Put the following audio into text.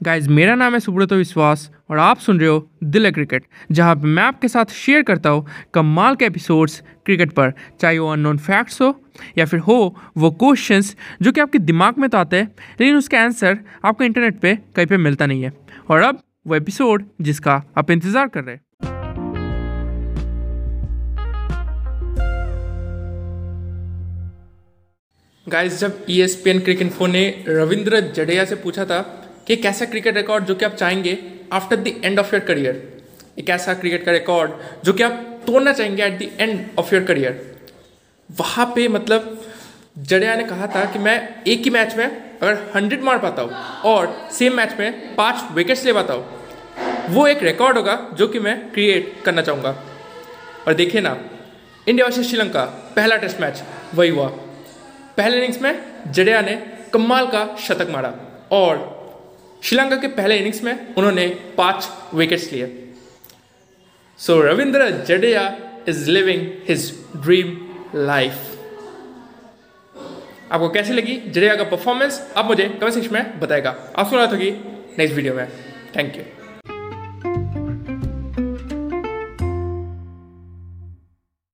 Guys मेरा नाम है सुब्रत विश्वास और आप सुन रहे हो दिल क्रिकेट, जहाँ मैं आपके साथ शेयर करता हूँ कमाल के एपिसोड्स क्रिकेट पर। चाहे वो अननोन फैक्ट्स हो या फिर हो वो क्वेश्चंस जो कि आपके दिमाग में तो आते हैं, लेकिन उसका आंसर आपको इंटरनेट पे कहीं पे मिलता नहीं है। और अब वो एपिसोड जिसका आप इंतज़ार कर रहे हैं। गाइस जब ई क्रिकेट इन्फो ने रविंद्र जडेजा से पूछा था कि एक ऐसा क्रिकेट रिकॉर्ड जो कि आप चाहेंगे after the end of your career एक ऐसा क्रिकेट का रिकॉर्ड जो कि आप तोड़ना चाहेंगे at the end of your career वहाँ पे मतलब जडेजा ने कहा था कि मैं एक ही मैच में अगर हंड्रेड मार पाता हूँ और सेम मैच में पाँच विकेट्स ले पाता हूँ, वो एक रिकॉर्ड होगा जो कि मैं क्रिएट करना चाहूँगा। और देखिए ना इंडिया वर्सेस श्रीलंका पहला टेस्ट मैच वही हुआ। पहले इनिंग्स में जडेजा ने कमाल का शतक मारा और श्रीलंका के पहले इनिंग्स में उन्होंने पाँच विकेट्स लिए। So Ravindra Jadeja is living his dream life आपको कैसी लगी जडेजा का परफॉर्मेंस आप मुझे कमेंट सेक्शन में बताएगा। आप सुना था कि नेक्स्ट वीडियो में। Thank you